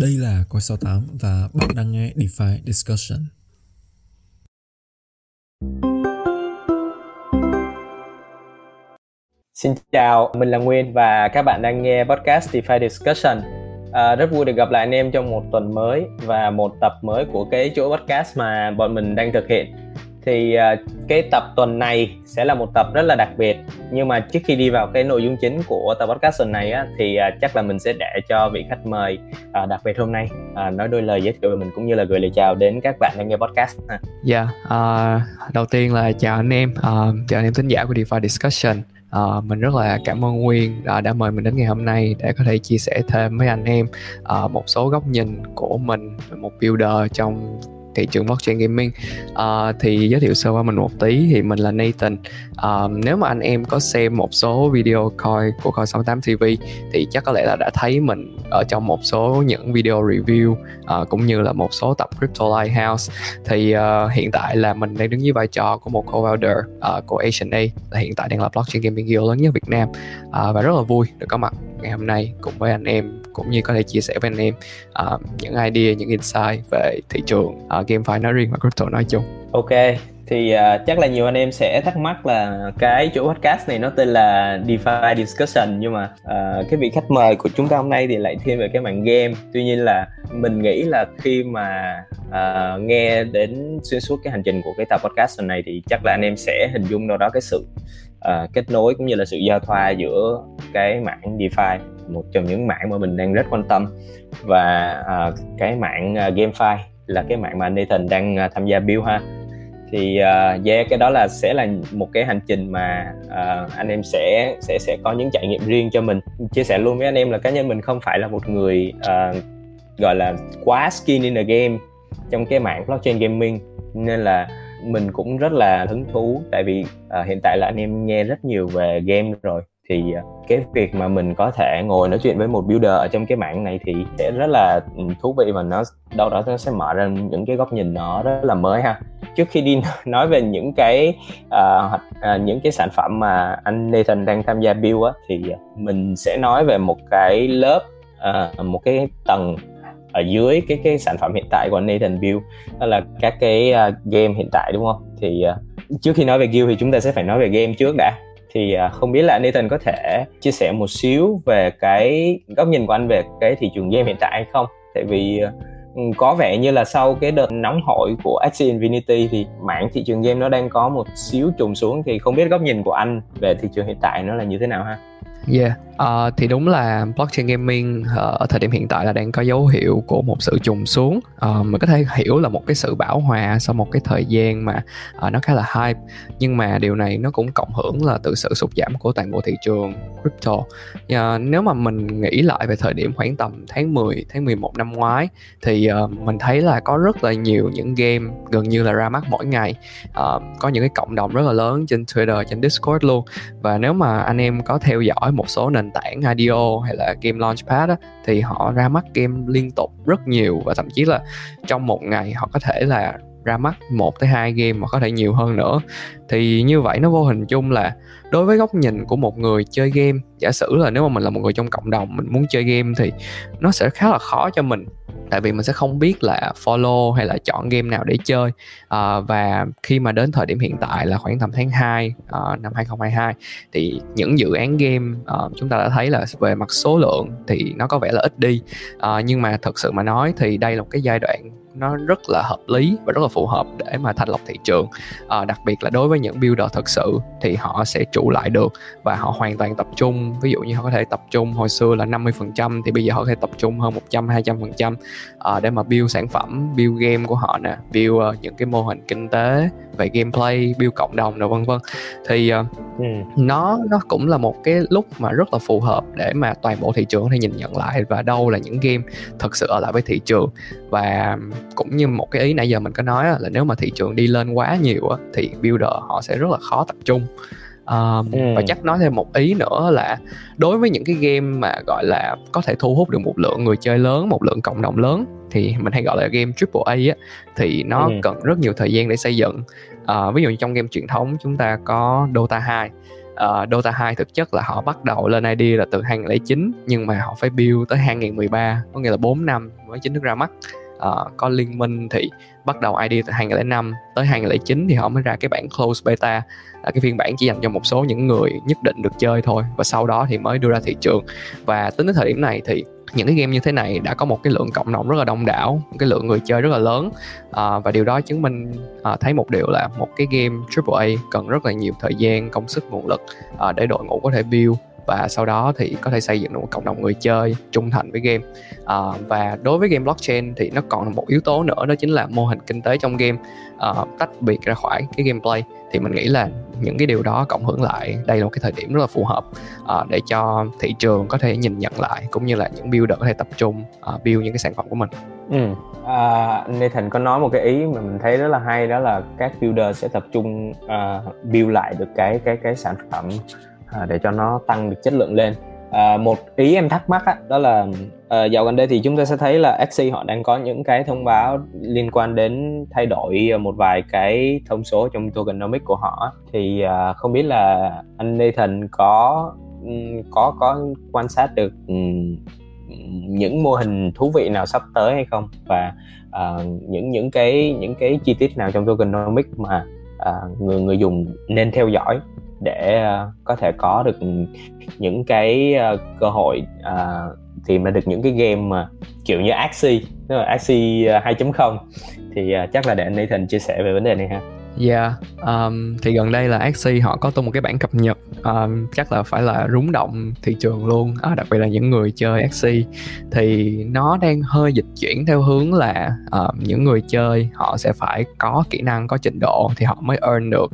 Đây là Coi 68 và bạn đang nghe DeFi Discussion. Xin chào, mình là Nguyên và các bạn đang nghe podcast DeFi Discussion. À, rất vui được gặp lại anh em trong một tuần mới và một tập mới của cái chuỗi podcast mà bọn mình đang thực hiện thì à, cái tập tuần này sẽ là một tập rất là đặc biệt. Nhưng mà trước khi đi vào cái nội dung chính của tập podcast tuần này á, thì à, chắc là mình sẽ để cho vị khách mời à, đặc biệt hôm nay nói đôi lời giới thiệu về mình cũng như là gửi lời chào đến các bạn đang nghe podcast Dạ, yeah, uh, đầu tiên là chào anh em, uh, chào anh em thính giả của DeFi Discussion. Uh, mình rất là cảm ơn Nguyên đã, đã mời mình đến ngày hôm nay để có thể chia sẻ thêm với anh em uh, một số góc nhìn của mình một builder trong thị trường blockchain gaming. Uh, thì giới thiệu sơ qua mình một tí thì mình là Nathan. Uh, nếu mà anh em có xem một số video coi của coi 68 TV thì chắc có lẽ là đã thấy mình ở trong một số những video review uh, cũng như là một số tập Crypto Lighthouse. Thì uh, hiện tại là mình đang đứng dưới vai trò của một co-founder uh, của Asian A là hiện tại đang là blockchain gaming guild lớn nhất Việt Nam. Uh, và rất là vui được có mặt ngày hôm nay cùng với anh em cũng như có thể chia sẻ với anh em uh, những idea những insight về thị trường ờ, uh, GameFi nói riêng và crypto nói chung. Ok thì uh, chắc là nhiều anh em sẽ thắc mắc là cái chỗ podcast này nó tên là DeFi Discussion nhưng mà uh, cái vị khách mời của chúng ta hôm nay thì lại thiên về cái mảng game. Tuy nhiên là mình nghĩ là khi mà uh, nghe đến xuyên suốt cái hành trình của cái tập podcast này thì chắc là anh em sẽ hình dung đâu đó cái sự uh, kết nối cũng như là sự giao thoa giữa cái mảng DeFi một trong những mảng mà mình đang rất quan tâm. Và uh, cái mảng uh, GameFi là cái mạng mà Nathan đang uh, tham gia build ha. Thì uh, yeah cái đó là sẽ là một cái hành trình mà uh, anh em sẽ sẽ sẽ có những trải nghiệm riêng cho mình. Chia sẻ luôn với anh em là cá nhân mình không phải là một người uh, gọi là quá skin in the game trong cái mạng blockchain gaming. Nên là mình cũng rất là hứng thú tại vì à, hiện tại là anh em nghe rất nhiều về game rồi. Thì à, cái việc mà mình có thể ngồi nói chuyện với một builder ở trong cái mạng này thì sẽ rất là ừ, thú vị và nó đâu đó nó sẽ mở ra những cái góc nhìn nó rất là mới ha. Trước khi đi nói về những cái uh, uh, những cái sản phẩm mà anh Nathan đang tham gia build á thì mình sẽ nói về một cái lớp uh, một cái tầng ở dưới cái cái sản phẩm hiện tại của Nathan Build đó là các cái uh, game hiện tại đúng không? Thì uh, trước khi nói về guild thì chúng ta sẽ phải nói về game trước đã. Thì uh, không biết là Nathan có thể chia sẻ một xíu về cái góc nhìn của anh về cái thị trường game hiện tại hay không? Tại vì uh, có vẻ như là sau cái đợt nóng hổi của Axie Infinity thì mảng thị trường game nó đang có một xíu trùng xuống. Thì không biết góc nhìn của anh về thị trường hiện tại nó là như thế nào ha? Yeah, uh, thì đúng là blockchain gaming uh, ở thời điểm hiện tại là đang có dấu hiệu của một sự trùng xuống. Uh, mình có thể hiểu là một cái sự bảo hòa sau một cái thời gian mà uh, nó khá là hype, nhưng mà điều này nó cũng cộng hưởng là từ sự sụt giảm của toàn bộ thị trường crypto. Uh, nếu mà mình nghĩ lại về thời điểm khoảng tầm tháng 10, tháng 11 năm ngoái thì uh, mình thấy là có rất là nhiều những game gần như là ra mắt mỗi ngày. Uh, có những cái cộng đồng rất là lớn trên Twitter, trên Discord luôn. Và nếu mà anh em có theo dõi một số nền tảng IDO hay là game launchpad á, thì họ ra mắt game liên tục rất nhiều và thậm chí là trong một ngày họ có thể là ra mắt một tới hai game mà có thể nhiều hơn nữa. Thì như vậy nó vô hình chung là đối với góc nhìn của một người chơi game giả sử là nếu mà mình là một người trong cộng đồng mình muốn chơi game thì nó sẽ khá là khó cho mình. Tại vì mình sẽ không biết là follow hay là chọn game nào để chơi. À, và khi mà đến thời điểm hiện tại là khoảng tầm tháng 2 à, năm 2022 thì những dự án game à, chúng ta đã thấy là về mặt số lượng thì nó có vẻ là ít đi. À, nhưng mà thật sự mà nói thì đây là một cái giai đoạn nó rất là hợp lý và rất là phù hợp để mà thanh lọc thị trường. À, đặc biệt là đối với những builder thật sự thì họ sẽ trụ lại được và họ hoàn toàn tập trung. Ví dụ như họ có thể tập trung hồi xưa là 50% thì bây giờ họ có thể tập trung hơn 100 200 phần trăm à, để mà build sản phẩm build game của họ nè build uh, những cái mô hình kinh tế về gameplay build cộng đồng rồi vân vân. Thì uh, ừ. nó nó cũng là một cái lúc mà rất là phù hợp để mà toàn bộ thị trường có thể nhìn nhận lại và đâu là những game thật sự ở lại với thị trường. Và cũng như một cái ý nãy giờ mình có nói là nếu mà thị trường đi lên quá nhiều thì builder họ sẽ rất là khó tập trung um, ừ. và chắc nói thêm một ý nữa là đối với những cái game mà gọi là có thể thu hút được một lượng người chơi lớn một lượng cộng đồng lớn thì mình hay gọi là game triple A á thì nó ừ. cần rất nhiều thời gian để xây dựng uh, ví dụ như trong game truyền thống chúng ta có Dota 2 uh, Dota 2 thực chất là họ bắt đầu lên ID là từ 2009 nhưng mà họ phải build tới 2013 có nghĩa là 4 năm mới chính thức ra mắt uh, có liên minh thì bắt đầu ID từ 2005 tới 2009 thì họ mới ra cái bản close beta. Là cái phiên bản chỉ dành cho một số những người nhất định được chơi thôi và sau đó thì mới đưa ra thị trường. Và tính đến thời điểm này thì những cái game như thế này đã có một cái lượng cộng đồng rất là đông đảo một cái lượng người chơi rất là lớn. À, và điều đó chứng minh à, thấy một điều là một cái game AAA cần rất là nhiều thời gian công sức nguồn lực à, để đội ngũ có thể build và sau đó thì có thể xây dựng được một cộng đồng người chơi trung thành với game. À, và đối với game blockchain thì nó còn một yếu tố nữa đó chính là mô hình kinh tế trong game. À, tách biệt ra khỏi cái gameplay thì mình nghĩ là những cái điều đó cộng hưởng lại đây là một cái thời điểm rất là phù hợp uh, để cho thị trường có thể nhìn nhận lại cũng như là những builder có thể tập trung uh, build những cái sản phẩm của mình. Ừ. à, Nathan có nói một cái ý mà mình thấy rất là hay đó là các builder sẽ tập trung uh, build lại được cái cái cái sản phẩm à, để cho nó tăng được chất lượng lên. À, một ý em thắc mắc á, đó là à, dạo gần đây thì chúng ta sẽ thấy là Axie họ đang có những cái thông báo liên quan đến thay đổi à, một vài cái thông số trong tokenomics của họ thì à, không biết là anh Nathan có ừ, có có quan sát được ừ, những mô hình thú vị nào sắp tới hay không? Và uh, những những cái những cái chi tiết nào trong tokenomics mà uh, người người dùng nên theo dõi? Để uh, có thể có được những cái uh, cơ hội uh, tìm ra được những cái game mà kiểu như Axie tức là Axie 2.0 thì uh, chắc là để anh Nathan chia sẻ về vấn đề này ha. Yeah, um, thì gần đây là Axie họ có tung một cái bản cập nhật um, chắc là phải là rúng động thị trường luôn, à, đặc biệt là những người chơi Axie thì nó đang hơi dịch chuyển theo hướng là um, những người chơi họ sẽ phải có kỹ năng, có trình độ thì họ mới earn được.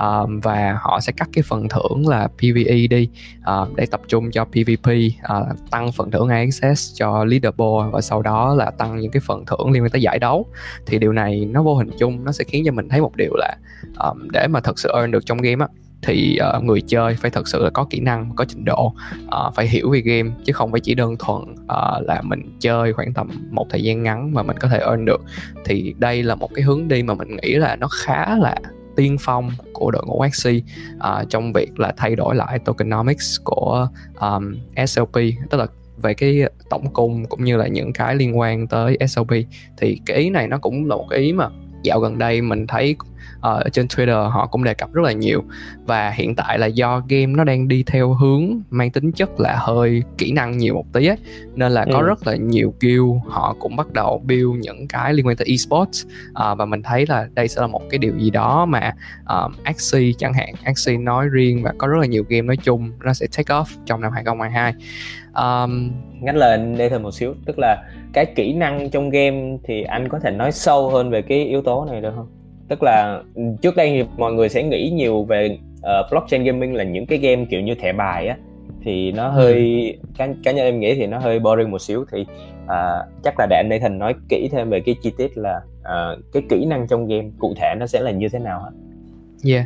Um, và họ sẽ cắt cái phần thưởng là PVE đi um, để tập trung cho PVP, uh, à, tăng phần thưởng access cho leaderboard và sau đó là tăng những cái phần thưởng liên quan tới giải đấu. Thì điều này nó vô hình chung nó sẽ khiến cho mình thấy một điều là um, để mà thật sự earn được trong game á thì uh, người chơi phải thật sự là có kỹ năng có trình độ uh, phải hiểu về game chứ không phải chỉ đơn thuần uh, là mình chơi khoảng tầm một thời gian ngắn mà mình có thể earn được. Thì đây là một cái hướng đi mà mình nghĩ là nó khá là tiên phong của đội ngũ Axie uh, trong việc là thay đổi lại tokenomics của um, SLP tức là về cái tổng cung cũng như là những cái liên quan tới SLP thì cái ý này nó cũng là một cái ý mà dạo gần đây mình thấy ở trên Twitter họ cũng đề cập rất là nhiều. Và hiện tại là do game nó đang đi theo hướng mang tính chất là hơi kỹ năng nhiều một tí ấy. Nên là có ừ. rất là nhiều guild họ cũng bắt đầu build những cái liên quan tới esports. À, và mình thấy là đây sẽ là một cái điều gì đó mà um, Axie chẳng hạn. Axie nói riêng và có rất là nhiều game nói chung nó sẽ take off trong năm 2022 um, ngắt lời đây thêm một xíu tức là cái kỹ năng trong game thì anh có thể nói sâu hơn về cái yếu tố này được không tức là trước đây thì mọi người sẽ nghĩ nhiều về uh, blockchain gaming là những cái game kiểu như thẻ bài á thì nó ừ. hơi cá, cá nhân em nghĩ thì nó hơi boring một xíu thì uh, chắc là để anh Nathan nói kỹ thêm về cái chi tiết là uh, cái kỹ năng trong game cụ thể nó sẽ là như thế nào hả? Yeah,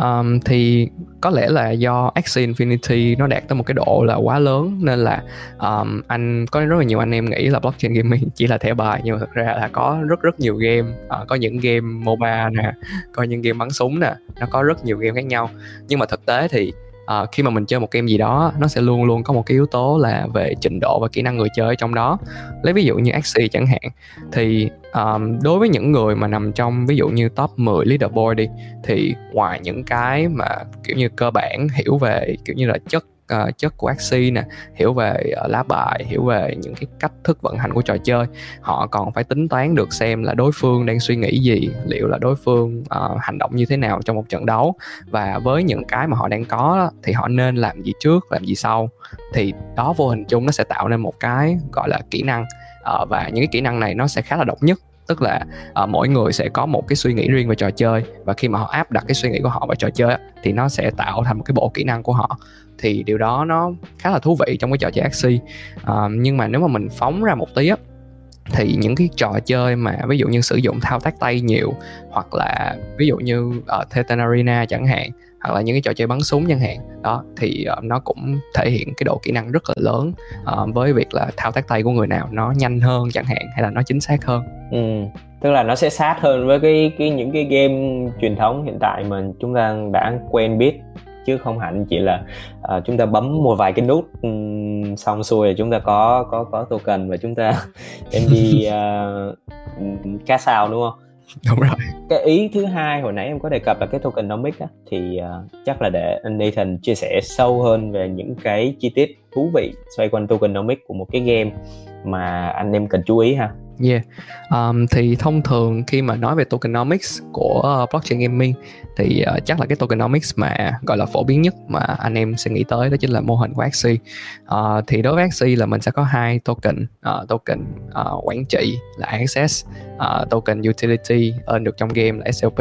um, thì có lẽ là do Axie Infinity nó đạt tới một cái độ là quá lớn nên là um, anh có rất là nhiều anh em nghĩ là blockchain gaming chỉ là thẻ bài nhưng mà thực ra là có rất rất nhiều game. Uh, có những game MOBA nè có những game bắn súng nè nó có rất nhiều game khác nhau. Nhưng mà thực tế thì uh, khi mà mình chơi một game gì đó nó sẽ luôn luôn có một cái yếu tố là về trình độ và kỹ năng người chơi trong đó. Lấy ví dụ như Axie chẳng hạn thì um, đối với những người mà nằm trong ví dụ như top 10 leaderboard đi thì ngoài những cái mà kiểu như cơ bản hiểu về kiểu như là chất uh, chất của axi nè hiểu về uh, lá bài hiểu về những cái cách thức vận hành của trò chơi. Họ còn phải tính toán được xem là đối phương đang suy nghĩ gì liệu là đối phương uh, hành động như thế nào trong một trận đấu. Và với những cái mà họ đang có thì họ nên làm gì trước làm gì sau. Thì đó vô hình chung nó sẽ tạo nên một cái gọi là kỹ năng. Uh, và những cái kỹ năng này nó sẽ khá là độc nhất. Tức là uh, mỗi người sẽ có một cái suy nghĩ riêng về trò chơi. Và khi mà họ áp đặt cái suy nghĩ của họ vào trò chơi thì nó sẽ tạo thành một cái bộ kỹ năng của họ thì điều đó nó khá là thú vị trong cái trò chơi Axie. Uh, nhưng mà nếu mà mình phóng ra một tí á thì những cái trò chơi mà ví dụ như sử dụng thao tác tay nhiều hoặc là ví dụ như ờ, ở Titan Arena chẳng hạn hoặc là những cái trò chơi bắn súng chẳng hạn đó thì uh, nó cũng thể hiện cái độ kỹ năng rất là lớn uh, với việc là thao tác tay của người nào nó nhanh hơn chẳng hạn hay là nó chính xác hơn. Ừ tức là nó sẽ sát hơn với cái cái những cái game truyền thống hiện tại mà chúng ta đã quen biết chứ không hẳn chỉ là uh, chúng ta bấm một vài cái nút um, xong xuôi rồi chúng ta có có có token và chúng ta đem đi uh, cash out đúng không? Đúng rồi. Cái ý thứ hai hồi nãy em có đề cập là cái tokenomics á thì uh, chắc là để anh Nathan chia sẻ sâu hơn về những cái chi tiết thú vị xoay quanh tokenomics của một cái game mà anh em cần chú ý ha Yeah, um, thì thông thường khi mà nói về tokenomics của uh, blockchain gaming thì uh, chắc là cái tokenomics mà gọi là phổ biến nhất mà anh em sẽ nghĩ tới đó chính là mô hình của Axie. Uh, thì đối với Axie là mình sẽ có hai token, uh, token uh, quản trị là access, uh, token utility earn được trong game là SLP.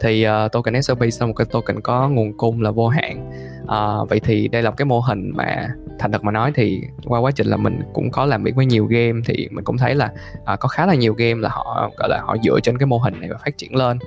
Thì uh, token SLP là một cái token có nguồn cung là vô hạn à, vậy thì đây là một cái mô hình mà thành thật mà nói thì qua quá trình là mình cũng có làm việc với nhiều game thì mình cũng thấy là à, có khá là nhiều game là họ gọi là họ dựa trên cái mô hình này và phát triển lên.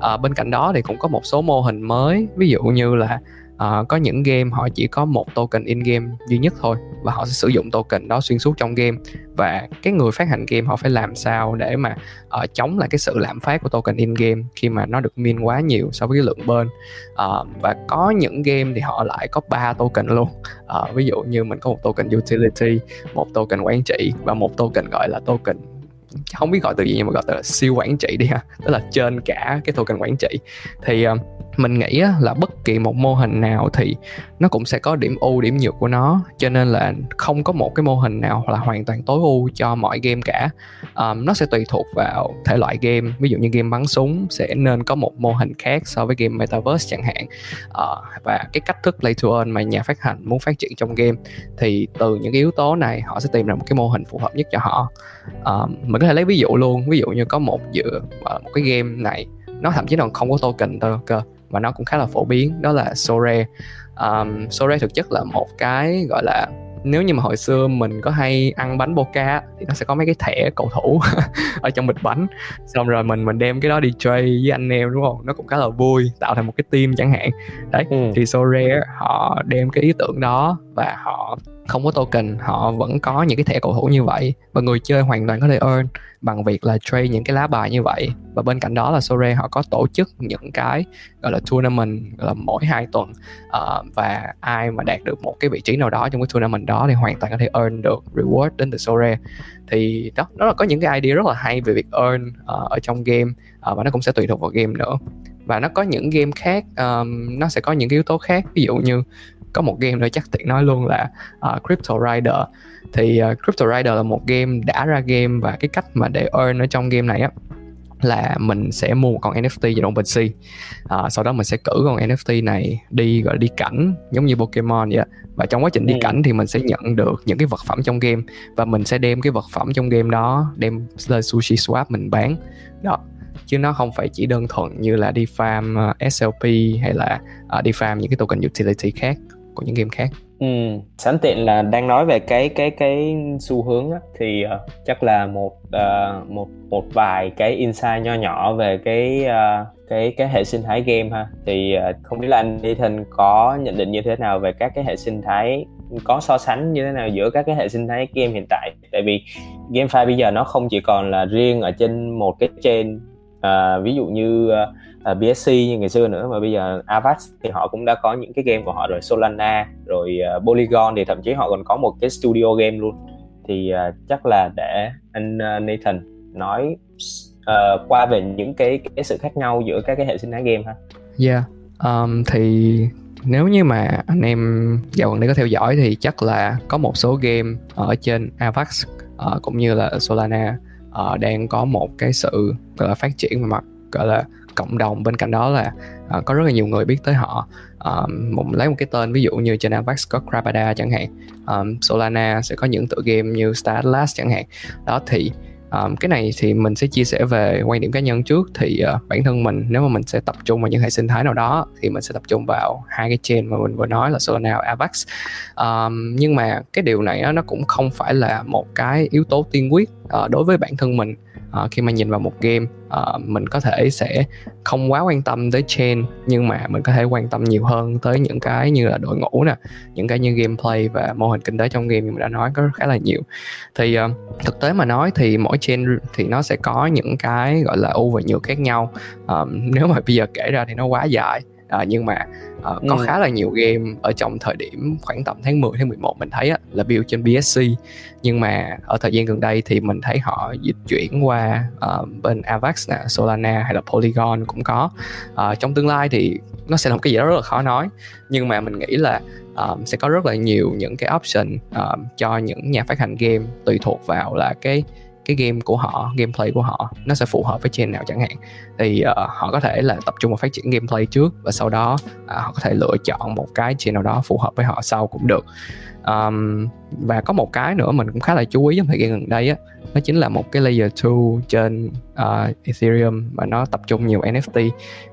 À, bên cạnh đó thì cũng có một số mô hình mới ví dụ như là uh, có những game họ chỉ có một token in game duy nhất thôi và họ sẽ sử dụng token đó xuyên suốt trong game. Và cái người phát hành game họ phải làm sao để mà uh, chống lại cái sự lạm phát của token in game khi mà nó được min quá nhiều so với cái lượng bên uh, ờ, và có những game thì họ lại có ba token luôn. Uh, ví dụ như mình có một token utility một token quản trị và một token gọi là token không biết gọi từ gì nhưng mà gọi là siêu quản trị đi ha tức là trên cả cái token quản trị. Thì uh, mình nghĩ là bất kỳ một mô hình nào thì nó cũng sẽ có điểm ưu điểm nhược của nó. Cho nên là không có một cái mô hình nào là hoàn toàn tối ưu cho mọi game cả. Um, nó sẽ tùy thuộc vào thể loại game. Ví dụ như game bắn súng sẽ nên có một mô hình khác so với game metaverse chẳng hạn. Uh, và cái cách thức play to earn mà nhà phát hành muốn phát triển trong game thì từ những cái yếu tố này họ sẽ tìm ra một cái mô hình phù hợp nhất cho họ. Um, mình có thể lấy ví dụ luôn. Ví dụ như có một dựa uh, ờ, một cái game này nó thậm chí còn không có token cơ và nó cũng khá là phổ biến đó là Sore. Um, Sore thực chất là một cái gọi là nếu như mà hồi xưa mình có hay ăn bánh boca thì nó sẽ có mấy cái thẻ cầu thủ ở trong bịch bánh. Xong rồi mình mình đem cái đó đi trade với anh em đúng không? Nó cũng khá là vui tạo thành một cái team chẳng hạn. Đấy ừ. thì Sore họ đem cái ý tưởng đó và họ không có token họ vẫn có những cái thẻ cầu thủ như vậy và người chơi hoàn toàn có thể earn bằng việc là trade những cái lá bài như vậy. Và bên cạnh đó là Sore họ có tổ chức những cái gọi là tournament gọi là mỗi hai tuần uh, và ai mà đạt được một cái vị trí nào đó trong cái tournament đó thì hoàn toàn có thể earn được reward đến từ Sore. Thì đó nó là có những cái idea rất là hay về việc earn uh, ở trong game uh, và nó cũng sẽ tùy thuộc vào game nữa. Và nó có những game khác um, nó sẽ có những cái yếu tố khác. Ví dụ như có một game nữa chắc tiện nói luôn là uh, Crypto Rider. Thì uh, Crypto Rider là một game đã ra game và cái cách mà để earn ở trong game này á là mình sẽ mua một con NFT trong OpenSea à, sau đó mình sẽ cử con NFT này đi gọi là đi cảnh giống như Pokemon vậy và trong quá trình đi ừ. cảnh thì mình sẽ nhận được những cái vật phẩm trong game và mình sẽ đem cái vật phẩm trong game đó đem lên sushi swap mình bán. Đó. Chứ nó không phải chỉ đơn thuần như là đi farm uh, SLP hay là uh, đi farm những cái token utility khác của những game khác. Ừ, sẵn tiện là đang nói về cái cái cái xu hướng á, thì uh, chắc là một uh, một một vài cái insight nho nhỏ về cái uh, cái cái hệ sinh thái game ha. Thì uh, không biết là anh Nathan có nhận định như thế nào về các cái hệ sinh thái có so sánh như thế nào giữa các cái hệ sinh thái game hiện tại? Tại vì GameFi bây giờ nó không chỉ còn là riêng ở trên một cái trên à, ví dụ như uh, à, à BSC như ngày xưa nữa mà bây giờ Avax thì họ cũng đã có những cái game của họ rồi Solana rồi uh, Polygon thì thậm chí họ còn có một cái studio game luôn thì uh, chắc là để anh uh, Nathan nói uh, qua về những cái cái sự khác nhau giữa các cái hệ sinh thái game ha. Yeah, um, thì nếu như mà anh em dạo gần đây có theo dõi thì chắc là có một số game ở trên Avax uh, ờ, cũng như là Solana uh, đang có một cái sự gọi là phát triển về mặt gọi là cộng đồng bên cạnh đó là uh, có rất là nhiều người biết tới họ. Uh, một lấy một cái tên ví dụ như trên Avax có Crabada chẳng hạn um, Solana sẽ có những tựa game như Star Atlas chẳng hạn. Đó thì um, cái này thì mình sẽ chia sẻ về quan điểm cá nhân trước. Thì uh, bản thân mình nếu mà mình sẽ tập trung vào những hệ sinh thái nào đó thì mình sẽ tập trung vào hai cái chain mà mình vừa nói là Solana và Avax um, nhưng mà cái điều này nó cũng không phải là một cái yếu tố tiên quyết uh, đối với bản thân mình uh, khi mà nhìn vào một game uh, mình có thể sẽ không quá quan tâm tới chain nhưng mà mình có thể quan tâm nhiều hơn tới những cái như là đội ngũ nè những cái như gameplay và mô hình kinh tế trong game như mình đã nói có khá là nhiều. Thì uh, thực tế mà nói thì mỗi chain thì nó sẽ có những cái gọi là ưu và nhược khác nhau. Uh, nếu mà bây giờ kể ra thì nó quá dài à, nhưng mà uh, có ừ. khá là nhiều game ở trong thời điểm khoảng tầm tháng 10 tháng 11 mình thấy á, là build trên BSC nhưng mà ở thời gian gần đây thì mình thấy họ dịch chuyển qua uh, bên Avax nè, Solana hay là Polygon cũng có. Uh, trong tương lai thì nó sẽ là một cái gì đó rất là khó nói. Nhưng mà mình nghĩ là um, sẽ có rất là nhiều những cái option um, cho những nhà phát hành game tùy thuộc vào là cái cái game của họ gameplay của họ nó sẽ phù hợp với chain nào chẳng hạn. Thì uh, họ có thể là tập trung vào phát triển gameplay trước và sau đó uh, họ có thể lựa chọn một cái chain nào đó phù hợp với họ sau cũng được. Um, và có một cái nữa mình cũng khá là chú ý trong thời gian gần đây á nó chính là một cái layer 2 trên uh, Ethereum mà nó tập trung nhiều NFT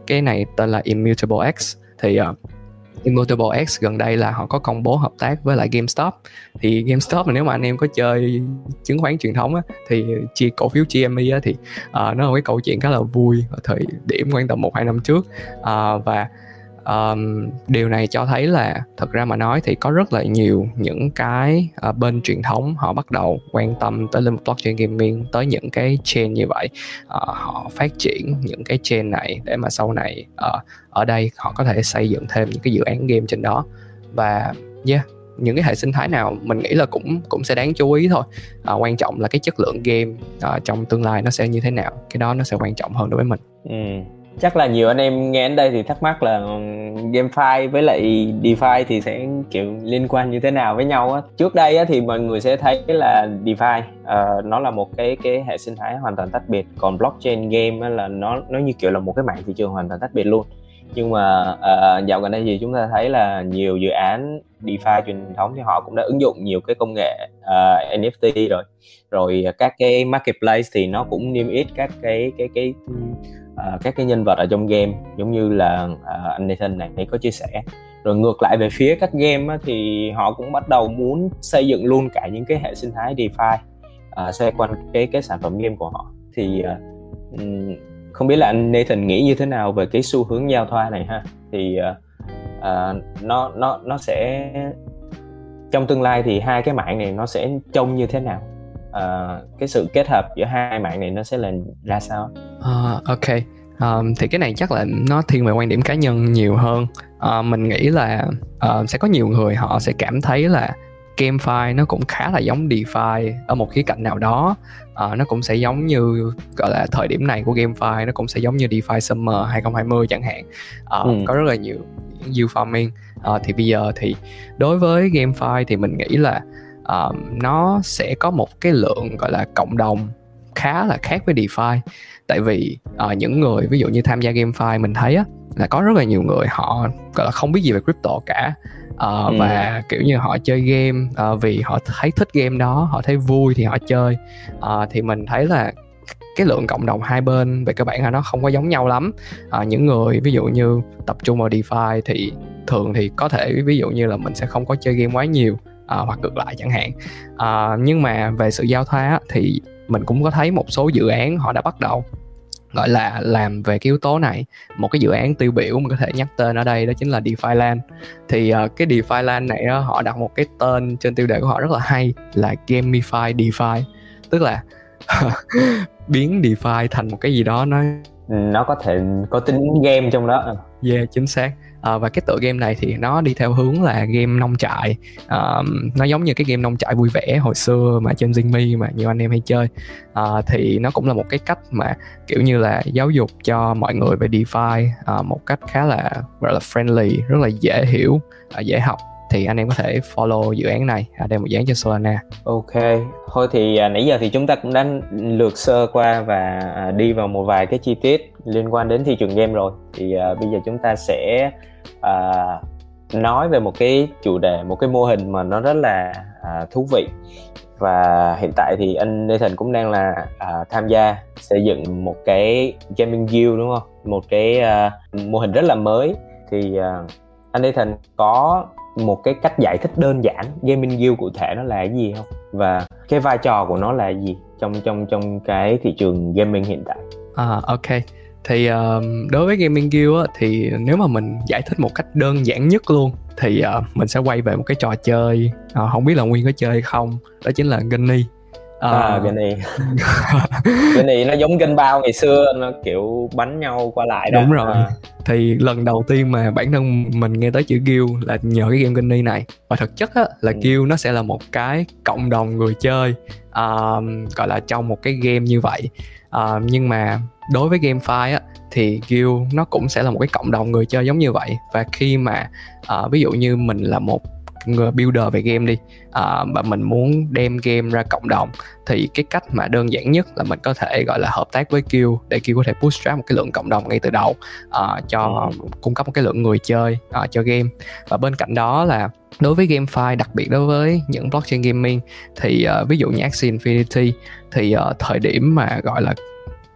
cái này tên là Immutable X. Thì uh, Immutable X gần đây là họ có công bố hợp tác với lại GameStop. Thì GameStop mà nếu mà anh em có chơi chứng khoán truyền thống á, thì chia cổ phiếu GME á, thì uh, nó là cái câu chuyện khá là vui ở thời điểm khoảng tầm một hai năm trước. Uh, và um, điều này cho thấy là thật ra mà nói thì có rất là nhiều những cái uh, bên truyền thống họ bắt đầu quan tâm tới lĩnh vực blockchain gaming tới những cái chain như vậy. Uh, họ phát triển những cái chain này để mà sau này uh, ở đây họ có thể xây dựng thêm những cái dự án game trên đó. Và yeah những cái hệ sinh thái nào mình nghĩ là cũng cũng sẽ đáng chú ý thôi. À, quan trọng là cái chất lượng game à, trong tương lai nó sẽ như thế nào cái đó nó sẽ quan trọng hơn đối với mình. Ừ chắc là nhiều anh em nghe đến đây thì thắc mắc là ừ, GameFi với lại DeFi thì sẽ kiểu liên quan như thế nào với nhau á? Trước đây á, thì mọi người sẽ thấy là DeFi uh, nó là một cái cái hệ sinh thái hoàn toàn tách biệt. Còn blockchain game á, là nó nó như kiểu là một cái mạng thị trường hoàn toàn tách biệt luôn. Nhưng mà uh, dạo gần đây thì chúng ta thấy là nhiều dự án DeFi truyền thống thì họ cũng đã ứng dụng nhiều cái công nghệ ờ, uh, NFT rồi. Rồi các cái marketplace thì nó cũng niêm yết các cái cái cái uh, các cái nhân vật ở trong game giống như là uh, anh Nathan này có chia sẻ. Rồi ngược lại về phía các game á, thì họ cũng bắt đầu muốn xây dựng luôn cả những cái hệ sinh thái DeFi uh, xoay quanh cái cái sản phẩm game của họ. Thì uh, không biết là anh Nathan nghĩ như thế nào về cái xu hướng giao thoa này ha? Thì uh, uh, nó nó nó sẽ trong tương lai thì hai cái mạng này nó sẽ trông như thế nào? Uh, cái sự kết hợp giữa hai mạng này nó sẽ là ra sao? Uh, ok. Um, thì cái này chắc là nó thiên về quan điểm cá nhân nhiều hơn. Uh, mình nghĩ là uh, sẽ có nhiều người họ sẽ cảm thấy là GameFi nó cũng khá là giống DeFi ở một khía cạnh nào đó. Uh, nó cũng sẽ giống như gọi là thời điểm này của GameFi nó cũng sẽ giống như DeFi Summer 2020 chẳng hạn. Uh, ừ. có rất là nhiều yield farming. Uh, thì bây giờ thì đối với GameFi thì mình nghĩ là uh, nó sẽ có một cái lượng gọi là cộng đồng khá là khác với DeFi. Tại vì uh, những người ví dụ như tham gia GameFi mình thấy á là có rất là nhiều người họ gọi là không biết gì về crypto cả. Uh, ừ. và kiểu như họ chơi game uh, vì họ thấy thích game đó họ thấy vui thì họ chơi. Uh, thì mình thấy là cái lượng cộng đồng hai bên về cơ bản là nó không có giống nhau lắm. À, những người ví dụ như tập trung vào DeFi thì thường thì có thể ví dụ như là mình sẽ không có chơi game quá nhiều à, hoặc ngược lại chẳng hạn. À, nhưng mà về sự giao thoa thì mình cũng có thấy một số dự án họ đã bắt đầu gọi là làm về cái yếu tố này. Một cái dự án tiêu biểu mà có thể nhắc tên ở đây đó chính là DeFi Land. Thì uh, cái DeFi Land này uh, họ đặt một cái tên trên tiêu đề của họ rất là hay là Gamify DeFi. Tức là biến DeFi thành một cái gì đó nó nó có thể có tính game trong đó. Yeah chính xác à, và cái tựa game này thì nó đi theo hướng là game nông trại à, nó giống như cái game nông trại vui vẻ hồi xưa mà trên Zingmi mà nhiều anh em hay chơi à, thì nó cũng là một cái cách mà kiểu như là giáo dục cho mọi người về DeFi à, một cách khá là gọi là friendly rất là dễ hiểu à, dễ học thì anh em có thể follow dự án này à, đây một dự án trên Solana. Ok, thôi thì à, nãy giờ thì chúng ta cũng đã lược sơ qua và à, đi vào một vài cái chi tiết liên quan đến thị trường game rồi. Thì à, bây giờ chúng ta sẽ uh, nói về một cái chủ đề, một cái mô hình mà nó rất là uh, thú vị. Và hiện tại thì anh Nathan cũng đang là uh, tham gia xây dựng một cái gaming guild đúng không? Một cái uh, mô hình rất là mới. Thì uh, anh Nathan có một cái cách giải thích đơn giản gaming guild cụ thể nó là cái gì không? Và cái vai trò của nó là gì trong trong trong cái thị trường gaming hiện tại? À ok thì uh, đối với gaming guild á, thì nếu mà mình giải thích một cách đơn giản nhất luôn thì uh, mình sẽ quay về một cái trò chơi uh, không biết là nguyên có chơi hay không đó chính là Gunny à, cái này cái này nó giống kênh bao ngày xưa nó kiểu bắn nhau qua lại đó. Đúng rồi. À. thì lần đầu tiên mà bản thân mình nghe tới chữ guild là nhờ cái game Gunny này. Và thực chất á, là ừ. guild nó sẽ là một cái cộng đồng người chơi uh, gọi là trong một cái game như vậy uh, nhưng mà đối với GameFi á thì guild nó cũng sẽ là một cái cộng đồng người chơi giống như vậy. Và khi mà uh, ví dụ như mình là một builder về game đi uh, và mình muốn đem game ra cộng đồng thì cái cách mà đơn giản nhất là mình có thể gọi là hợp tác với Q để Q có thể bootstrap một cái lượng cộng đồng ngay từ đầu uh, cho ừ. cung cấp một cái lượng người chơi uh, cho game và bên cạnh đó là đối với GameFi đặc biệt đối với những blockchain gaming thì uh, ví dụ như Axie Infinity thì uh, thời điểm mà gọi là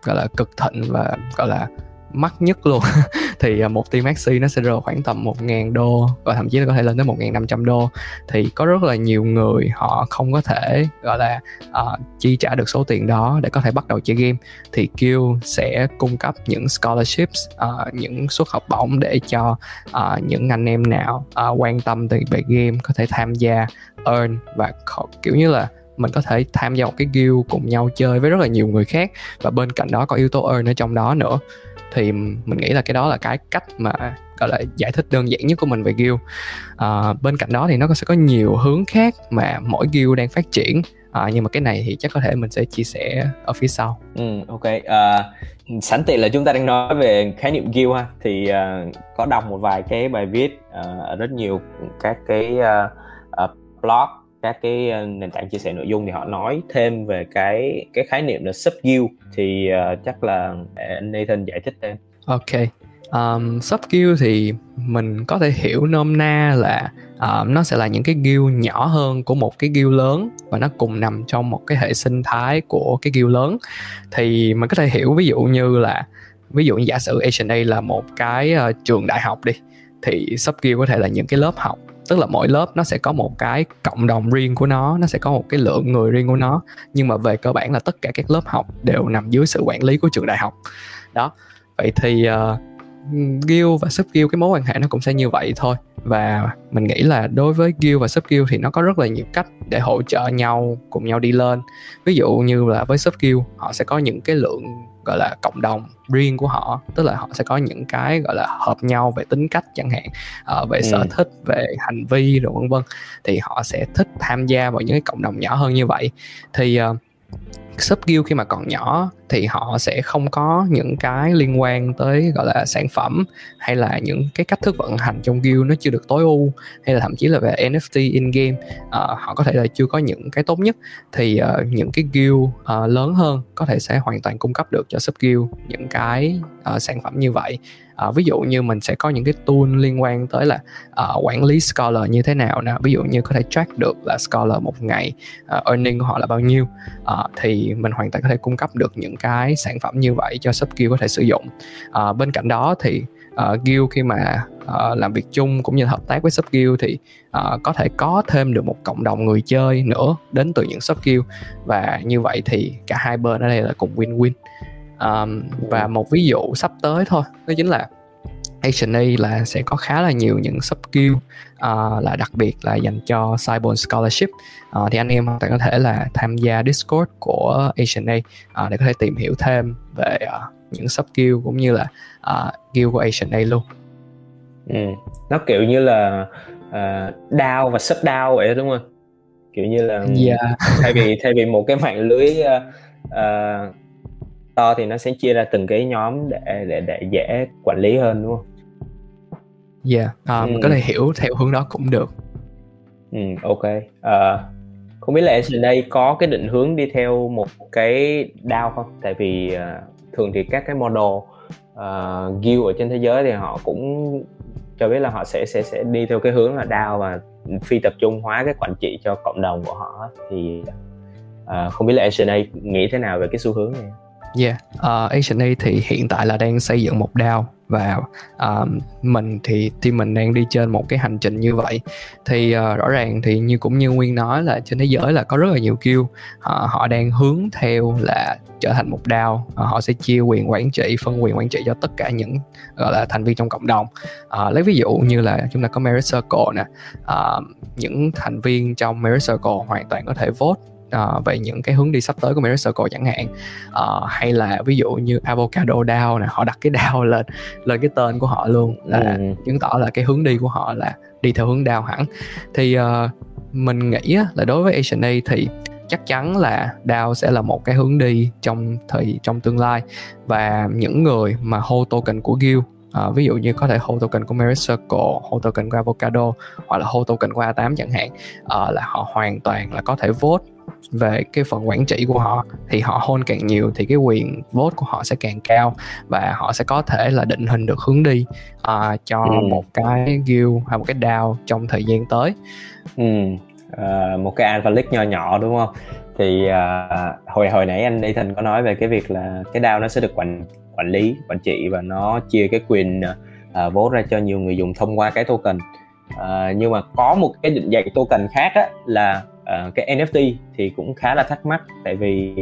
gọi là cực thịnh và gọi là mắc nhất luôn. Thì à, một team maxi nó sẽ rơi khoảng tầm 1.000 đô và thậm chí là có thể lên tới 1.500 đô. Thì có rất là nhiều người họ không có thể gọi là uh, chi trả được số tiền đó để có thể bắt đầu chơi game. Thì Q sẽ cung cấp những scholarships uh, những suất học bổng để cho uh, những anh em nào uh, quan tâm về game có thể tham gia earn và kiểu như là mình có thể tham gia một cái guild cùng nhau chơi với rất là nhiều người khác. Và bên cạnh đó có yếu tố earn ở trong đó nữa thì mình nghĩ là cái đó là cái cách mà gọi là giải thích đơn giản nhất của mình về guild. À, bên cạnh đó thì nó sẽ có nhiều hướng khác mà mỗi guild đang phát triển. À, nhưng mà cái này thì chắc có thể mình sẽ chia sẻ ở phía sau. Ừ ok. À, sẵn tiện là chúng ta đang nói về khái niệm guild ha. Thì à, có đọc một vài cái bài viết à, ở rất nhiều các cái à, à blog các cái ờ, nền tảng chia sẻ nội dung thì họ nói thêm về cái cái khái niệm là sub guild thì uh, chắc là ờ, anh Nathan giải thích thêm. Ok. Um, sub guild thì mình có thể hiểu nôm na là uh, nó sẽ là những cái guild nhỏ hơn của một cái guild lớn và nó cùng nằm trong một cái hệ sinh thái của cái guild lớn thì mình có thể hiểu ví dụ như là ví dụ như giả sử Asian là một cái uh, trường đại học đi thì sub guild có thể là những cái lớp học tức là mỗi lớp nó sẽ có một cái cộng đồng riêng của nó nó sẽ có một cái lượng người riêng của nó. Nhưng mà về cơ bản là tất cả các lớp học đều nằm dưới sự quản lý của trường đại học. Đó. Vậy thì uh, guild và sub guild cái mối quan hệ nó cũng sẽ như vậy thôi. Và mình nghĩ là đối với guild và sub guild thì nó có rất là nhiều cách để hỗ trợ nhau cùng nhau đi lên. Ví dụ như là với sub guild họ sẽ có những cái lượng gọi là cộng đồng riêng của họ. Tức là họ sẽ có những cái gọi là hợp nhau về tính cách chẳng hạn uh, về ừ. sở thích về hành vi rồi vân vân. Thì họ sẽ thích tham gia vào những cái cộng đồng nhỏ hơn như vậy. Thì uh, sub guild khi mà còn nhỏ thì họ sẽ không có những cái liên quan tới gọi là sản phẩm hay là những cái cách thức vận hành trong guild nó chưa được tối ưu hay là thậm chí là về NFT in game uh, họ có thể là chưa có những cái tốt nhất. Thì uh, những cái guild uh, lớn hơn có thể sẽ hoàn toàn cung cấp được cho sub guild những cái uh, sản phẩm như vậy à, ví dụ như mình sẽ có những cái tool liên quan tới là à, quản lý scholar như thế nào nè. Ví dụ như có thể track được là scholar một ngày à, earning của họ là bao nhiêu. À, thì mình hoàn toàn có thể cung cấp được những cái sản phẩm như vậy cho sub có thể sử dụng. À, bên cạnh đó thì uh, guild khi mà uh, làm việc chung cũng như hợp tác với sub thì uh, có thể có thêm được một cộng đồng người chơi nữa đến từ những sub và như vậy thì cả hai bên ở đây là cùng win-win um, và một ví dụ sắp tới thôi đó chính là A là sẽ có khá là nhiều những sub skill uh, là đặc biệt là dành cho Cyborg Scholarship uh, thì anh em có thể là tham gia Discord của A uh, để có thể tìm hiểu thêm về uh, những sub skill cũng như là uh, guild của A luôn. Ừ. Nó kiểu như là uh, DAO và sub DAO vậy đúng không? Kiểu như là yeah. thay vì thay vì một cái mạng lưới uh, uh, to thì nó sẽ chia ra từng cái nhóm để để để dễ quản lý hơn đúng không? Yeah, um, ừ. có thể hiểu theo hướng đó cũng được. Ừ, ok. Uh, không biết là đây có cái định hướng đi theo một cái DAO không? Tại vì uh, thường thì các cái model uh, guild ở trên thế giới thì họ cũng cho biết là họ sẽ sẽ sẽ đi theo cái hướng là DAO và phi tập trung hóa cái quản trị cho cộng đồng của họ thì uh, không biết là Asian A nghĩ thế nào về cái xu hướng này? Yeah, ờ, uh, H&A thì hiện tại là đang xây dựng một DAO và uh, mình thì team mình đang đi trên một cái hành trình như vậy. Thì uh, rõ ràng thì như cũng như nguyên nói là trên thế giới là có rất là nhiều kêu uh, họ đang hướng theo là trở thành một DAO uh, họ sẽ chia quyền quản trị phân quyền quản trị cho tất cả những gọi là thành viên trong cộng đồng. Uh, lấy ví dụ như là chúng ta có Merit Circle nè. Uh, những thành viên trong Merit Circle hoàn toàn có thể vote uh, về những cái hướng đi sắp tới của Mirror Circle chẳng hạn. Uh, hay là ví dụ như avocado DAO nè họ đặt cái DAO lên lên cái tên của họ luôn là ừ. chứng tỏ là cái hướng đi của họ là đi theo hướng DAO hẳn. Thì uh, mình nghĩ là đối với Asian A thì chắc chắn là DAO sẽ là một cái hướng đi trong thời trong tương lai. Và những người mà hold token của guild À, ví dụ như có thể hold token của Merit Circle, hold token của Avocado hoặc là hold token của A8 chẳng hạn à, là họ hoàn toàn là có thể vote về cái phần quản trị của họ thì họ hold càng nhiều thì cái quyền vote của họ sẽ càng cao và họ sẽ có thể là định hình được hướng đi uh, cho ừ. một cái guild hay một cái DAO trong thời gian tới. Ừ. Uh, một cái alpha league nhỏ nhỏ đúng không? Thì uh, hồi hồi nãy anh Nathan có nói về cái việc là cái DAO nó sẽ được quản quản lý quản trị và nó chia cái quyền uh, vote ra cho nhiều người dùng thông qua cái token uh, nhưng mà có một cái định dạng token khác á, là uh, cái NFT thì cũng khá là thắc mắc tại vì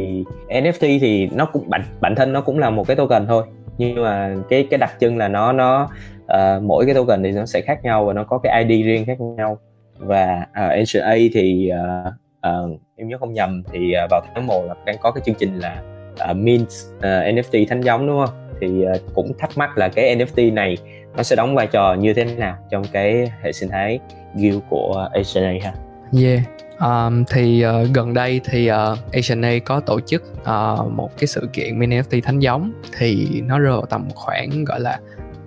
NFT thì nó cũng bản bản thân nó cũng là một cái token thôi nhưng mà cái cái đặc trưng là nó nó uh, mỗi cái token thì nó sẽ khác nhau và nó có cái ID riêng khác nhau. Và uh, Ancient thì uh, uh, em nhớ không nhầm thì uh, vào tháng 1 là đang có cái chương trình là uh, mint uh, NFT thánh giống đúng không? Thì uh, cũng thắc mắc là cái NFT này nó sẽ đóng vai trò như thế nào trong cái hệ sinh thái guild của NCA ha? Yeah. Um, thì uh, gần đây thì ờ, uh, Asian có tổ chức uh, một cái sự kiện mini NFT thánh giống. Thì nó rơi vào tầm khoảng gọi là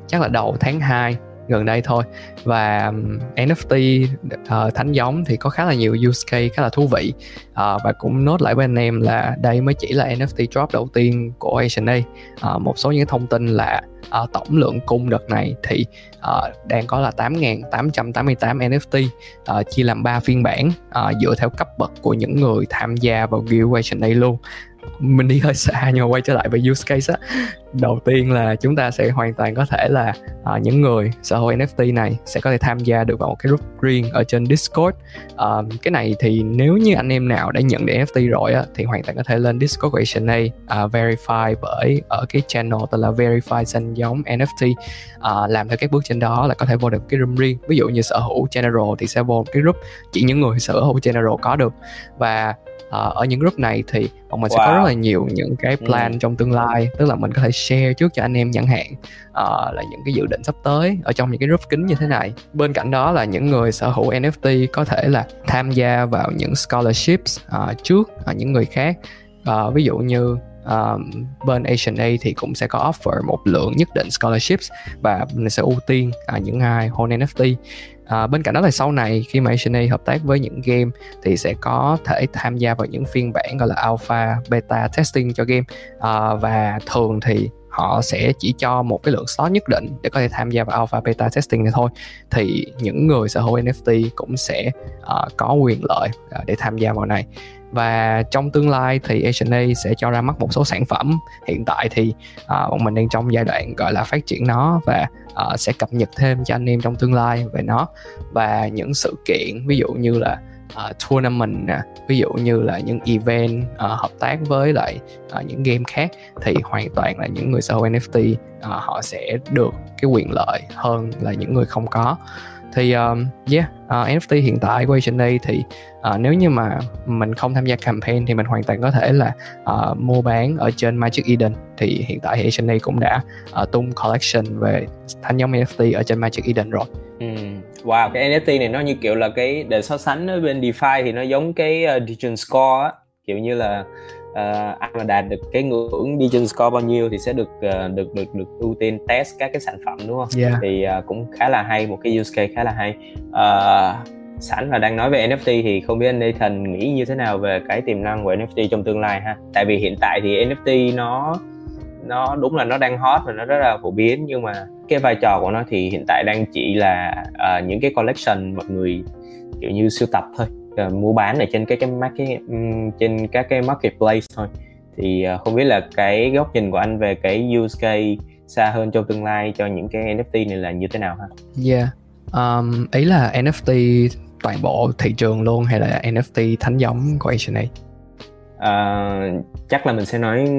chắc là đầu tháng 2 gần đây thôi. Và NFT uh, ờ, thánh giống thì có khá là nhiều use case khá là thú vị. Uh, và cũng nốt lại với anh em là đây mới chỉ là NFT drop đầu tiên của Asian A uh, ờ, một số những thông tin là uh, tổng lượng cung đợt này thì uh, đang có là 8.888 NFT uh, chia làm 3 phiên bản uh, dựa theo cấp bậc của những người tham gia vào Guild Asian A luôn mình đi hơi xa nhưng mà quay trở lại về use case á. Đầu tiên là chúng ta sẽ hoàn toàn có thể là uh, những người sở hữu NFT này sẽ có thể tham gia được vào một cái group riêng ở trên Discord. Uh, cái này thì nếu như anh em nào đã nhận được NFT rồi á thì hoàn toàn có thể lên Discord của HNA uh, à, verify bởi ở cái channel tên là verify xanh giống NFT uh, làm theo các bước trên đó là có thể vô được cái room riêng. Ví dụ như sở hữu general thì sẽ vô một cái group chỉ những người sở hữu general có được. Và uh, ở những group này thì bọn mình wow. sẽ có rất là nhiều những cái ừ. plan ừ. trong tương lai tức là mình có thể share trước cho anh em chẳng hạn uh, là những cái dự định sắp tới ở trong những cái group kính như thế này bên cạnh đó là những người sở hữu NFT có thể là tham gia vào những scholarships uh, trước uh, những người khác uh, ví dụ như uh, bên Asian A thì cũng sẽ có offer một lượng nhất định scholarships và mình sẽ ưu tiên uh, những ai hold NFT à, bên cạnh đó là sau này khi mà Asian hợp tác với những game thì sẽ có thể tham gia vào những phiên bản gọi là alpha beta testing cho game. À, và thường thì họ sẽ chỉ cho một cái lượng slot nhất định để có thể tham gia vào alpha beta testing này thôi. Thì những người sở hữu NFT cũng sẽ uh, có quyền lợi uh, để tham gia vào này và trong tương lai thì H&A sẽ cho ra mắt một số sản phẩm. Hiện tại thì à, bọn mình đang trong giai đoạn gọi là phát triển nó và à, sẽ cập nhật thêm cho anh em trong tương lai về nó. Và những sự kiện ví dụ như là uh, tournament nè ví dụ như là những event uh, hợp tác với lại uh, những game khác thì hoàn toàn là những người sở hữu NFT uh, họ sẽ được cái quyền lợi hơn là những người không có thì um, yeah à, uh, NFT hiện tại của Asian A thì uh, nếu như mà mình không tham gia campaign thì mình hoàn toàn có thể là uh, mua bán ở trên Magic Eden thì hiện tại thì Asian A cũng đã uh, tung collection về thanh nhóm NFT ở trên Magic Eden rồi. Ừ. Wow, cái NFT này nó như kiểu là cái để so sánh với bên DeFi thì nó giống cái uh, Digital Score á, kiểu như là uh, ai mà đạt được cái ngưỡng digital score bao nhiêu thì sẽ được uh, được được được ưu tiên test các cái sản phẩm đúng không? Yeah. Thì uh, cũng khá là hay một cái use case khá là hay. Uh, sẵn là đang nói về NFT thì không biết anh Nathan nghĩ như thế nào về cái tiềm năng của NFT trong tương lai ha? Tại vì hiện tại thì NFT nó nó đúng là nó đang hot và nó rất là phổ biến nhưng mà cái vai trò của nó thì hiện tại đang chỉ là uh, những cái collection mọi người kiểu như sưu tập thôi uh, mua bán ở trên cái cái market um, trên các cái marketplace thôi thì uh, không biết là cái góc nhìn của anh về cái use case xa hơn trong tương lai cho những cái NFT này là như thế nào ha? Yeah, um, ý là NFT toàn bộ thị trường luôn hay là NFT thánh giống của Asian A? Uh, chắc là mình sẽ nói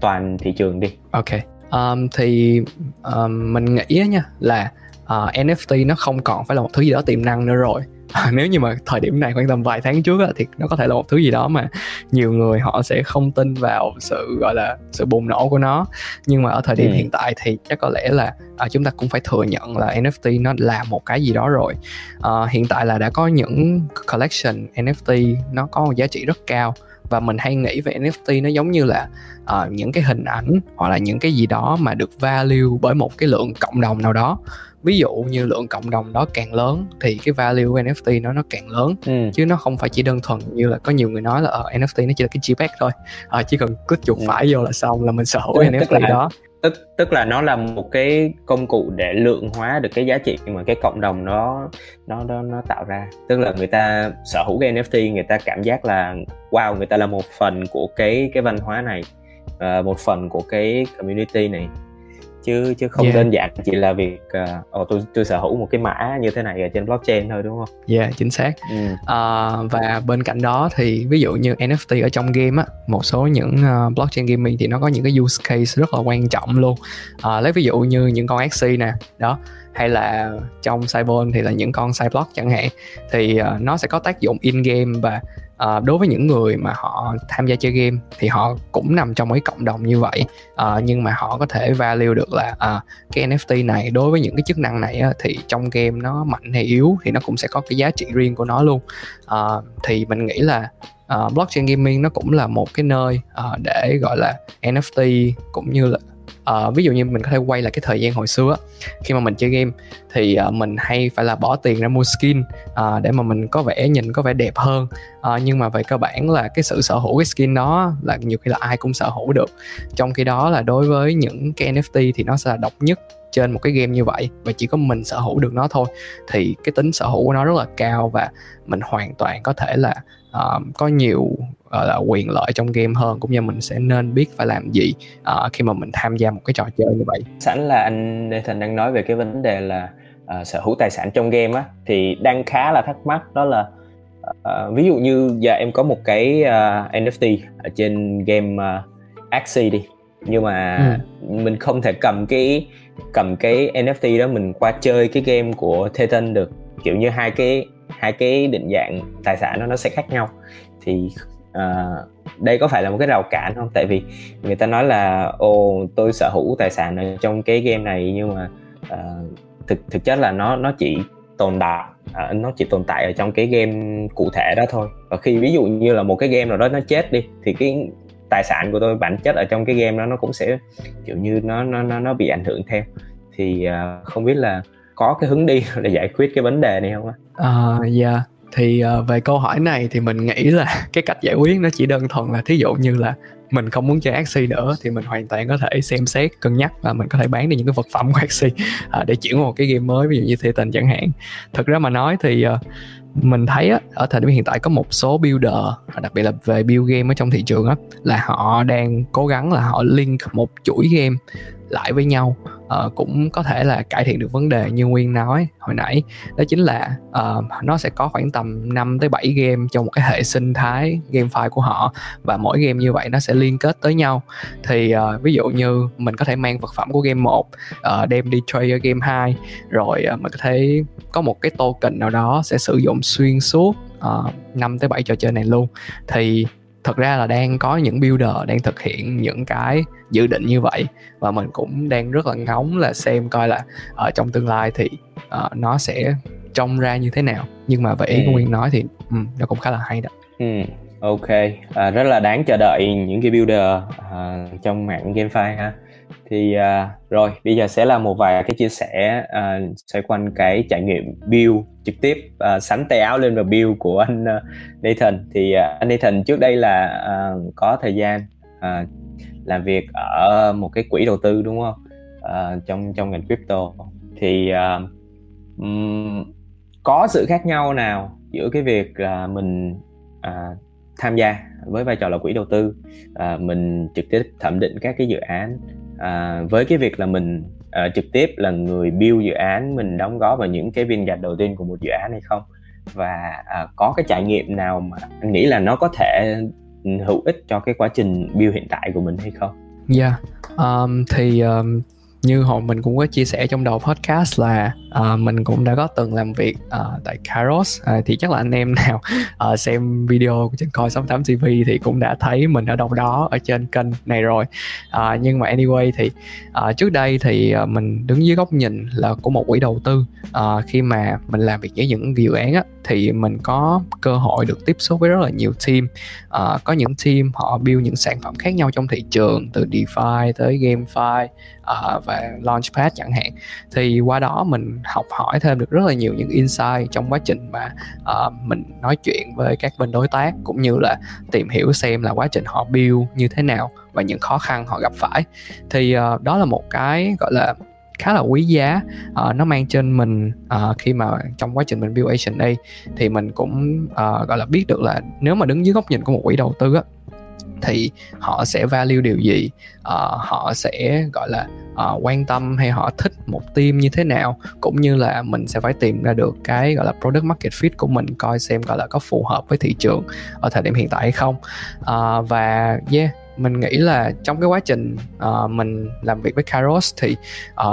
toàn thị trường đi. Ok. Um, thì um, mình nghĩ nha là uh, NFT nó không còn phải là một thứ gì đó tiềm năng nữa rồi à, nếu như mà thời điểm này khoảng tầm vài tháng trước á, thì nó có thể là một thứ gì đó mà nhiều người họ sẽ không tin vào sự gọi là sự bùng nổ của nó. Nhưng mà ở thời điểm ừ. hiện tại thì chắc có lẽ là à, chúng ta cũng phải thừa nhận là NFT nó là một cái gì đó rồi. À, hiện tại là đã có những collection NFT nó có một giá trị rất cao và mình hay nghĩ về NFT nó giống như là uh, những cái hình ảnh hoặc là những cái gì đó mà được value bởi một cái lượng cộng đồng nào đó ví dụ như lượng cộng đồng đó càng lớn thì cái value của NFT nó nó càng lớn. Ừ. chứ nó không phải chỉ đơn thuần như là có nhiều người nói là ở uh, NFT nó chỉ là cái JPEG thôi. Uh, chỉ cần click chuột ừ. phải vô là xong là mình sở hữu NFT là, đó. tức tức là nó là một cái công cụ để lượng hóa được cái giá trị mà cái cộng đồng nó nó nó, nó tạo ra. Tức là người ta sở hữu cái NFT người ta cảm giác là wow người ta là một phần của cái cái văn hóa này uh, một phần của cái community này chứ chứ không yeah. đơn giản chỉ là việc uh, tôi tôi sở hữu một cái mã như thế này ở trên blockchain thôi đúng không? Dạ yeah, chính xác. Ừ. Uh, và bên cạnh đó thì ví dụ như NFT ở trong game á, một số những uh, blockchain gaming thì nó có những cái use case rất là quan trọng luôn. Uh, lấy ví dụ như những con XC nè, đó hay là trong Cybon thì là những con Cyblock chẳng hạn thì uh, nó sẽ có tác dụng in game và à, đối với những người mà họ tham gia chơi game thì họ cũng nằm trong cái cộng đồng như vậy. À, nhưng mà họ có thể value được là à, cái NFT này đối với những cái chức năng này á, thì trong game nó mạnh hay yếu thì nó cũng sẽ có cái giá trị riêng của nó luôn. À, thì mình nghĩ là uh, blockchain gaming nó cũng là một cái nơi uh, để gọi là NFT cũng như là uh, ví dụ như mình có thể quay lại cái thời gian hồi xưa khi mà mình chơi game thì uh, mình hay phải là bỏ tiền ra mua skin uh, để mà mình có vẻ nhìn có vẻ đẹp hơn. Uh, nhưng mà về cơ bản là cái sự sở hữu cái skin đó là nhiều khi là ai cũng sở hữu được. Trong khi đó là đối với những cái NFT thì nó sẽ là độc nhất trên một cái game như vậy và chỉ có mình sở hữu được nó thôi. Thì cái tính sở hữu của nó rất là cao và mình hoàn toàn có thể là uh, có nhiều gọi là quyền lợi trong game hơn cũng như mình sẽ nên biết phải làm gì uh, khi mà mình tham gia một cái trò chơi như vậy. Sẵn là anh Nathan đang nói về cái vấn đề là uh, sở hữu tài sản trong game á thì đang khá là thắc mắc đó là uh, ví dụ như giờ em có một cái uh, NFT ở trên game uh, Axie đi nhưng mà ừ. mình không thể cầm cái cầm cái NFT đó mình qua chơi cái game của Titan được. Kiểu như hai cái hai cái định dạng tài sản đó nó sẽ khác nhau. Thì uh, đây có phải là một cái rào cản không? Tại vì người ta nói là ồ tôi sở hữu tài sản ở trong cái game này nhưng mà uh, thực thực chất là nó nó chỉ tồn tại à, nó chỉ tồn tại ở trong cái game cụ thể đó thôi. Và khi ví dụ như là một cái game nào đó nó chết đi thì cái tài sản của tôi bản chất ở trong cái game đó nó cũng sẽ kiểu như nó nó nó nó bị ảnh hưởng theo. Thì uh, không biết là có cái hướng đi để giải quyết cái vấn đề này không ạ? À, dạ. yeah thì uh, về câu hỏi này thì mình nghĩ là cái cách giải quyết nó chỉ đơn thuần là thí dụ như là mình không muốn chơi Axie nữa thì mình hoàn toàn có thể xem xét cân nhắc và mình có thể bán đi những cái vật phẩm của Axie uh, để chuyển một cái game mới ví dụ như Titan chẳng hạn. Thực ra mà nói thì uh, mình thấy á, ở thời điểm hiện tại có một số builder đặc biệt là về build game ở trong thị trường á là họ đang cố gắng là họ link một chuỗi game lại với nhau uh, cũng có thể là cải thiện được vấn đề như nguyên nói hồi nãy. Đó chính là uh, nó sẽ có khoảng tầm 5 tới 7 game trong một cái hệ sinh thái game file của họ và mỗi game như vậy nó sẽ liên kết tới nhau. Thì uh, ví dụ như mình có thể mang vật phẩm của game 1 uh, đem đi trade ở game 2 rồi uh, mình có thể có một cái token nào đó sẽ sử dụng xuyên suốt uh, 5 tới 7 trò chơi này luôn. Thì thật ra là đang có những builder đang thực hiện những cái dự định như vậy và mình cũng đang rất là ngóng là xem coi là ở trong tương lai thì uh, nó sẽ trông ra như thế nào nhưng mà về ý ừ. của nguyên nói thì um, nó cũng khá là hay đó ừ. ok à, rất là đáng chờ đợi những cái builder à, trong mạng GameFi ha thì uh, rồi bây giờ sẽ là một vài cái chia sẻ uh, xoay quanh cái trải nghiệm build trực tiếp uh, sắn tay áo lên và build của anh uh, Nathan. Thì uh, anh Nathan trước đây là uh, có thời gian uh, làm việc ở một cái quỹ đầu tư đúng không? Uh, trong trong ngành crypto. Thì uh, um, có sự khác nhau nào giữa cái việc là mình uh, tham gia với vai trò là quỹ đầu tư uh, mình trực tiếp thẩm định các cái dự án à, với cái việc là mình à, trực tiếp là người build dự án mình đóng góp vào những cái viên gạch đầu tiên của một dự án hay không và à, có cái trải nghiệm nào mà anh nghĩ là nó có thể hữu ích cho cái quá trình build hiện tại của mình hay không? Dạ, yeah. um, thì um, như hồi mình cũng có chia sẻ trong đầu podcast là uh, mình cũng đã có từng làm việc uh, tại Kairos uh, ờ, thì chắc là anh em nào uh, xem video trên coi 68 TV thì cũng đã thấy mình ở đâu đó ở trên kênh này rồi. Uh, nhưng mà anyway thì uh, trước đây thì uh, mình đứng dưới góc nhìn là của một quỹ đầu tư. Uh, khi mà mình làm việc với những dự án á, thì mình có cơ hội được tiếp xúc với rất là nhiều team. Uh, có những team họ build những sản phẩm khác nhau trong thị trường từ DeFi tới GameFi uh, và Launchpad chẳng hạn. Thì qua đó mình học hỏi thêm được rất là nhiều những insight trong quá trình mà uh, mình nói chuyện với các bên đối tác cũng như là tìm hiểu xem là quá trình họ build như thế nào và những khó khăn họ gặp phải. Thì uh, đó là một cái gọi là khá là quý giá uh, nó mang trên mình uh, khi mà trong quá trình mình build agency thì mình cũng uh, gọi là biết được là nếu mà đứng dưới góc nhìn của một quỹ đầu tư á thì họ sẽ value điều gì? Uh, họ sẽ gọi là uh, quan tâm hay họ thích một team như thế nào? Cũng như là mình sẽ phải tìm ra được cái gọi là product market fit của mình coi xem gọi là có phù hợp với thị trường ở thời điểm hiện tại hay không. Uh, và yeah mình nghĩ là trong cái quá trình uh, mình làm việc với Kairos thì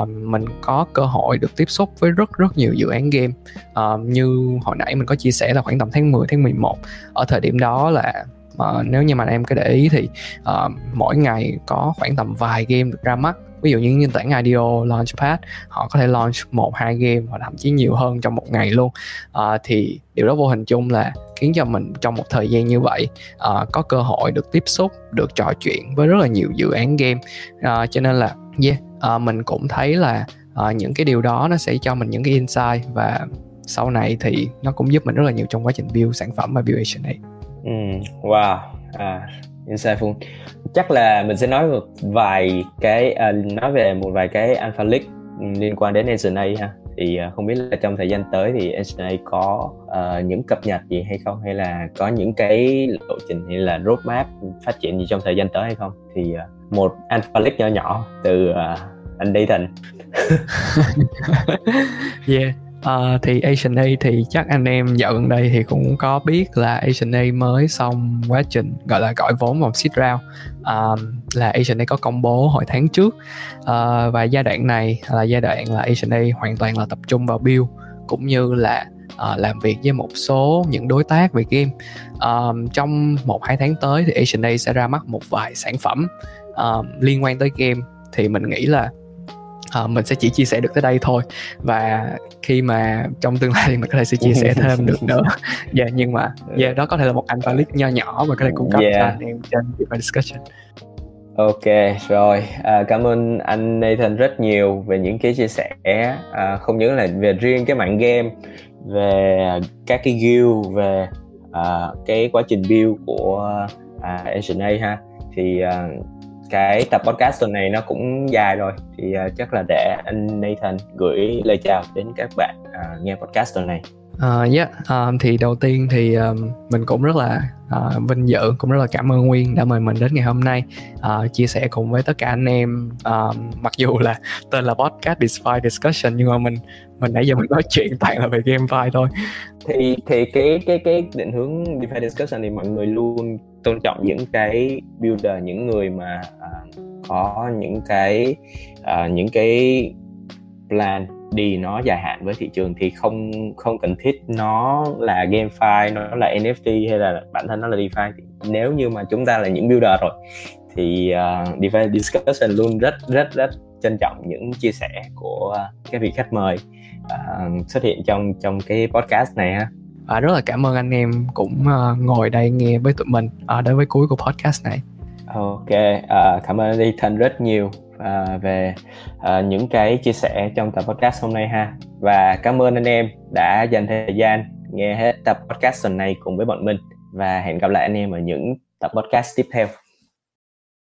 uh, mình có cơ hội được tiếp xúc với rất rất nhiều dự án game. Uh, như hồi nãy mình có chia sẻ là khoảng tầm tháng 10 tháng 11 ở thời điểm đó là uh, nếu như mà em có để ý thì uh, mỗi ngày có khoảng tầm vài game được ra mắt. Ví dụ như nền tảng IDO Launchpad họ có thể launch một hai game hoặc thậm chí nhiều hơn trong một ngày luôn. À, thì điều đó vô hình chung là khiến cho mình trong một thời gian như vậy à, có cơ hội được tiếp xúc được trò chuyện với rất là nhiều dự án game. À, cho nên là yeah à, mình cũng thấy là à, những cái điều đó nó sẽ cho mình những cái insight và sau này thì nó cũng giúp mình rất là nhiều trong quá trình build sản phẩm và build agency. Ừ, wow, à, insightful. Chắc là mình sẽ nói một vài cái à, nói về một vài cái alpha leak liên quan đến SNA ha. Thì à, không biết là trong thời gian tới thì SNA có à, những cập nhật gì hay không? Hay là có những cái lộ trình hay là roadmap phát triển gì trong thời gian tới hay không? Thì à, một alpha leak nhỏ nhỏ từ à, anh Dayton yeah. Uh, thì Asian A thì chắc anh em dạo gần đây thì cũng có biết là Asian A mới xong quá trình gọi là gọi vốn vòng seed round. Uh, là Asian A có công bố hồi tháng trước. Uh, và giai đoạn này là giai đoạn là Asian A hoàn toàn là tập trung vào build cũng như là uh, làm việc với một số những đối tác về game. Uh, trong một hai tháng tới thì Asian A sẽ ra mắt một vài sản phẩm uh, liên quan tới game. Thì mình nghĩ là à, mình sẽ chỉ chia sẻ được tới đây thôi. Và khi mà trong tương lai thì mình có thể sẽ chia sẻ thêm được nữa. Dạ yeah, nhưng mà yeah, đó có thể là một anh clip nho nhỏ mà có thể cung cấp yeah. cho anh em trên discussion. Ok rồi. À, cảm ơn anh Nathan rất nhiều về những cái chia sẻ. À, không những là về riêng cái mạng game về các cái guild về à, cái quá trình build của à, Asian A ha. Thì à, cái tập podcast tuần này nó cũng dài rồi. Thì uh, chắc là để anh Nathan gửi lời chào đến các bạn uh, nghe podcast tuần này. Uh, yeah, um, thì đầu tiên thì um, mình cũng rất là uh, vinh dự cũng rất là cảm ơn Nguyên đã mời mình đến ngày hôm nay. Uh, chia sẻ cùng với tất cả anh em uh, mặc dù là tên là podcast DeFi Discussion nhưng mà mình mình nãy giờ mình nói chuyện toàn là về GameFi thôi. Thì thì cái cái cái định hướng DeFi Discussion thì mọi người luôn tôn trọng những cái builder những người mà uh, có những cái uh, những cái plan đi nó dài hạn với thị trường thì không không cần thiết nó là GameFi nó là NFT hay là bản thân nó là DeFi. Nếu như mà chúng ta là những builder rồi thì uh, DeFi Discussion luôn rất rất rất trân trọng những chia sẻ của các vị khách mời uh, xuất hiện trong trong cái podcast này ha à, rất là cảm ơn anh em cũng uh, ngồi đây nghe với tụi mình uh, đến với cuối của podcast này. Ok uh, cảm ơn Ethan rất nhiều uh, về uh, những cái chia sẻ trong tập podcast hôm nay ha. Và cảm ơn anh em đã dành thời gian nghe hết tập podcast tuần này cùng với bọn mình. Và hẹn gặp lại anh em ở những tập podcast tiếp theo.